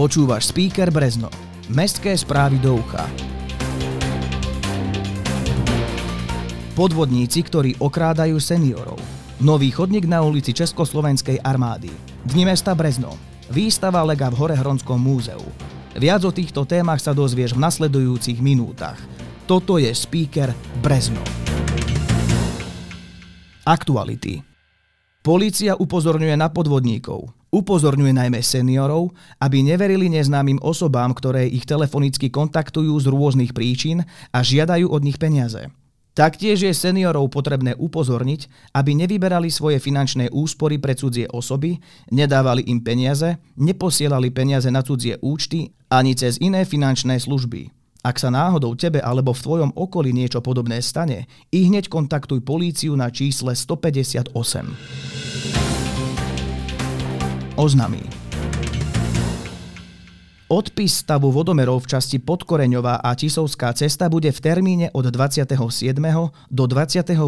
Počúvaš Speaker Brezno. Mestské správy do ucha. Podvodníci, ktorí okrádajú seniorov. Nový chodník na ulici Československej armády. Dni mesta Brezno. Výstava Lega v Horehronskom múzeu. Viac o týchto témach sa dozvieš v nasledujúcich minútach. Toto je Speaker Brezno. Aktuality. Polícia upozorňuje na podvodníkov. Upozorňuje najmä seniorov, aby neverili neznámym osobám, ktoré ich telefonicky kontaktujú z rôznych príčin a žiadajú od nich peniaze. Taktiež je seniorov potrebné upozorniť, aby nevyberali svoje finančné úspory pre cudzie osoby, nedávali im peniaze, neposielali peniaze na cudzie účty ani cez iné finančné služby. Ak sa náhodou tebe alebo v tvojom okolí niečo podobné stane, i hneď kontaktuj políciu na čísle 158. Oznamí. Odpis stavu vodomerov v časti Podkoreňová a Tisovská cesta bude v termíne od 27. do 28.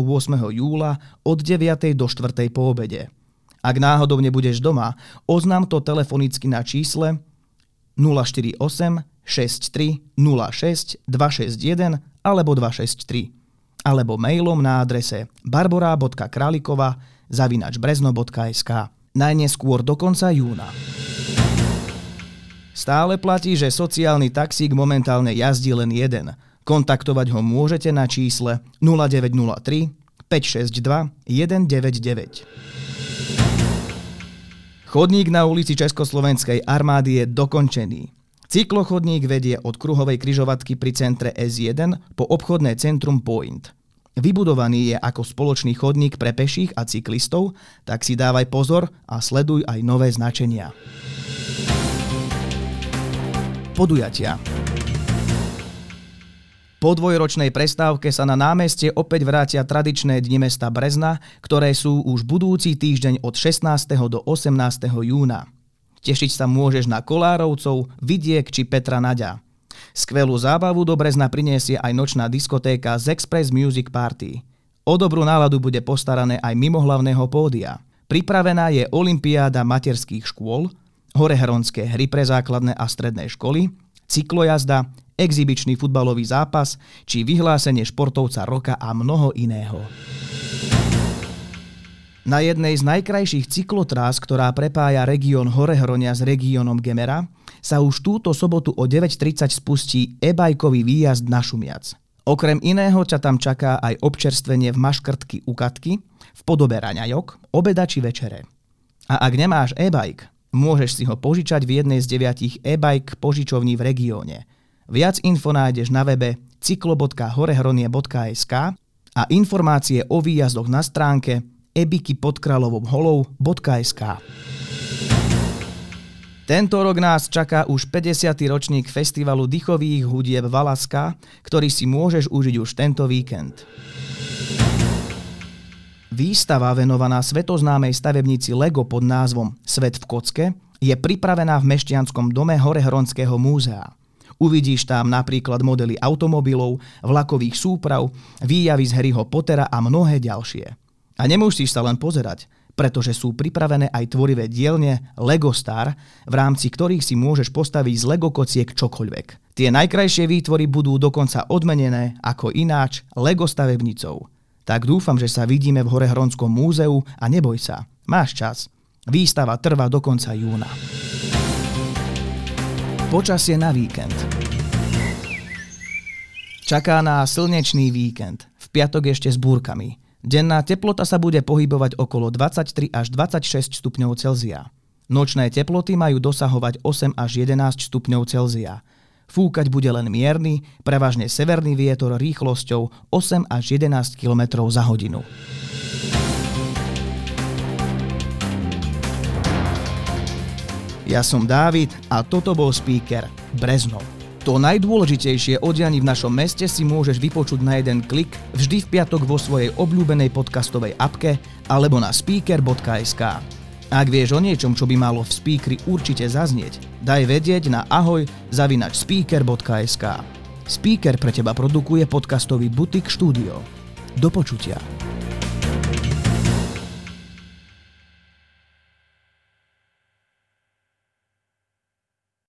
júla od 9. do 4. po obede. Ak náhodou nebudeš doma, oznam to telefonicky na čísle 048 63 06 261 alebo 263 alebo mailom na adrese barbara.kralikova zavinač brezno.sk najneskôr do konca júna. Stále platí, že sociálny taxík momentálne jazdí len jeden. Kontaktovať ho môžete na čísle 0903 562 199. Chodník na ulici Československej armády je dokončený. Cyklochodník vedie od kruhovej kryžovatky pri centre S1 po obchodné centrum Point. Vybudovaný je ako spoločný chodník pre peších a cyklistov, tak si dávaj pozor a sleduj aj nové značenia. Podujatia po dvojročnej prestávke sa na námestie opäť vrátia tradičné dni mesta Brezna, ktoré sú už budúci týždeň od 16. do 18. júna. Tešiť sa môžeš na Kolárovcov, Vidiek či Petra Naďa. Skvelú zábavu do Brezna priniesie aj nočná diskotéka z Express Music Party. O dobrú náladu bude postarané aj mimo hlavného pódia. Pripravená je Olympiáda materských škôl, horeheronské hry pre základné a stredné školy, cyklojazda, exibičný futbalový zápas či vyhlásenie športovca roka a mnoho iného. Na jednej z najkrajších cyklotrás, ktorá prepája región Horehronia s regiónom Gemera, sa už túto sobotu o 9.30 spustí e-bajkový výjazd na Šumiac. Okrem iného ťa tam čaká aj občerstvenie v maškrtky u Katky, v podobe raňajok, obeda či večere. A ak nemáš e-bike, môžeš si ho požičať v jednej z deviatich e-bike požičovní v regióne. Viac info nájdeš na webe cyklo.horehronie.sk a informácie o výjazdoch na stránke ebiky pod kráľovom holou.sk. Tento rok nás čaká už 50. ročník festivalu dychových hudieb Valaska, ktorý si môžeš užiť už tento víkend. Výstava venovaná svetoznámej stavebnici Lego pod názvom Svet v kocke je pripravená v Mešťanskom dome Horehronského múzea. Uvidíš tam napríklad modely automobilov, vlakových súprav, výjavy z Harryho Pottera a mnohé ďalšie. A nemusíš sa len pozerať, pretože sú pripravené aj tvorivé dielne Lego Star, v rámci ktorých si môžeš postaviť z Lego kociek čokoľvek. Tie najkrajšie výtvory budú dokonca odmenené ako ináč Lego stavebnicou. Tak dúfam, že sa vidíme v Horehronskom múzeu a neboj sa, máš čas. Výstava trvá do konca júna. Počasie na víkend. Čaká nás slnečný víkend, v piatok ešte s búrkami. Denná teplota sa bude pohybovať okolo 23 až 26 stupňov Celzia. Nočné teploty majú dosahovať 8 až 11 stupňov Celzia. Fúkať bude len mierny, prevažne severný vietor rýchlosťou 8 až 11 km za hodinu. Ja som Dávid a toto bol speaker Brezno. To najdôležitejšie o dianí v našom meste si môžeš vypočuť na jeden klik vždy v piatok vo svojej obľúbenej podcastovej apke alebo na speaker.sk. Ak vieš o niečom, čo by malo v speakeri určite zaznieť, daj vedieť na ahoj zavinač speaker.sk. Speaker pre teba produkuje podcastový Butik Studio. Do počutia.